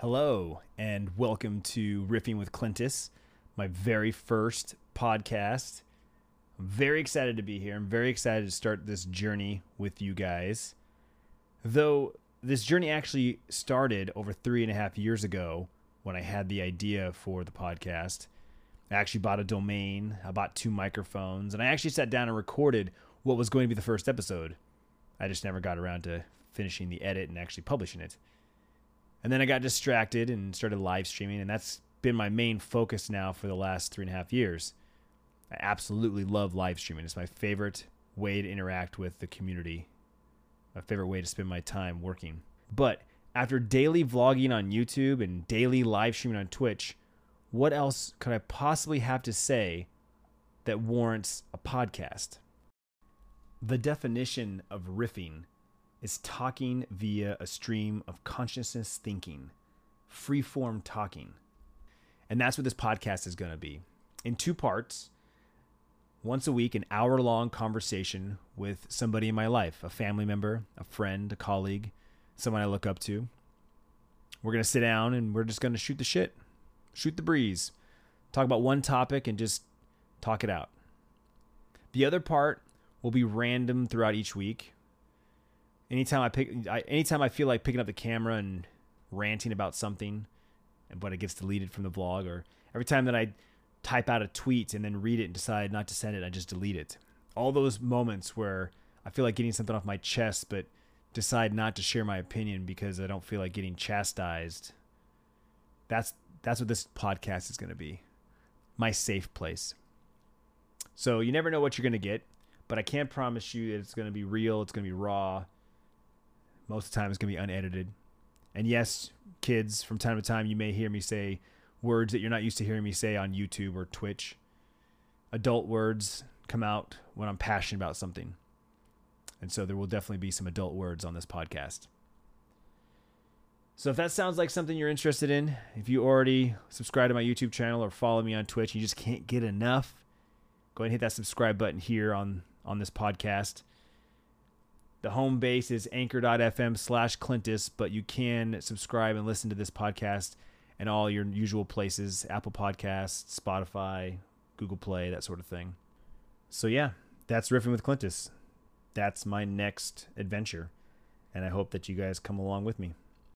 Hello, and welcome to Riffing with Clintus, my very first podcast. I'm very excited to be here. I'm very excited to start this journey with you guys. Though this journey actually started over three and a half years ago when I had the idea for the podcast. I actually bought a domain, I bought two microphones, and I actually sat down and recorded what was going to be the first episode. I just never got around to finishing the edit and actually publishing it. And then I got distracted and started live streaming, and that's been my main focus now for the last three and a half years. I absolutely love live streaming. It's my favorite way to interact with the community, my favorite way to spend my time working. But after daily vlogging on YouTube and daily live streaming on Twitch, what else could I possibly have to say that warrants a podcast? The definition of riffing is talking via a stream of consciousness thinking, free-form talking. And that's what this podcast is going to be. In two parts, once a week, an hour long conversation with somebody in my life a family member, a friend, a colleague, someone I look up to. We're going to sit down and we're just going to shoot the shit, shoot the breeze, talk about one topic and just talk it out. The other part will be random throughout each week anytime I pick, I, anytime I feel like picking up the camera and ranting about something, but it gets deleted from the vlog, or every time that I type out a tweet and then read it and decide not to send it, I just delete it. All those moments where I feel like getting something off my chest, but decide not to share my opinion because I don't feel like getting chastised. That's that's what this podcast is going to be. My safe place. So you never know what you're going to get, but I can't promise you that it's going to be real, it's going to be raw, most of the time, it's going to be unedited. And yes, kids, from time to time, you may hear me say words that you're not used to hearing me say on YouTube or Twitch. Adult words come out when I'm passionate about something. And so there will definitely be some adult words on this podcast. So if that sounds like something you're interested in, if you already subscribe to my YouTube channel or follow me on Twitch, you just can't get enough, go ahead and hit that subscribe button here on on this podcast. The home base is anchor.fm slash Clintus, but you can subscribe and listen to this podcast and all your usual places Apple Podcasts, Spotify, Google Play, that sort of thing. So, yeah, that's Riffing with Clintus. That's my next adventure. And I hope that you guys come along with me.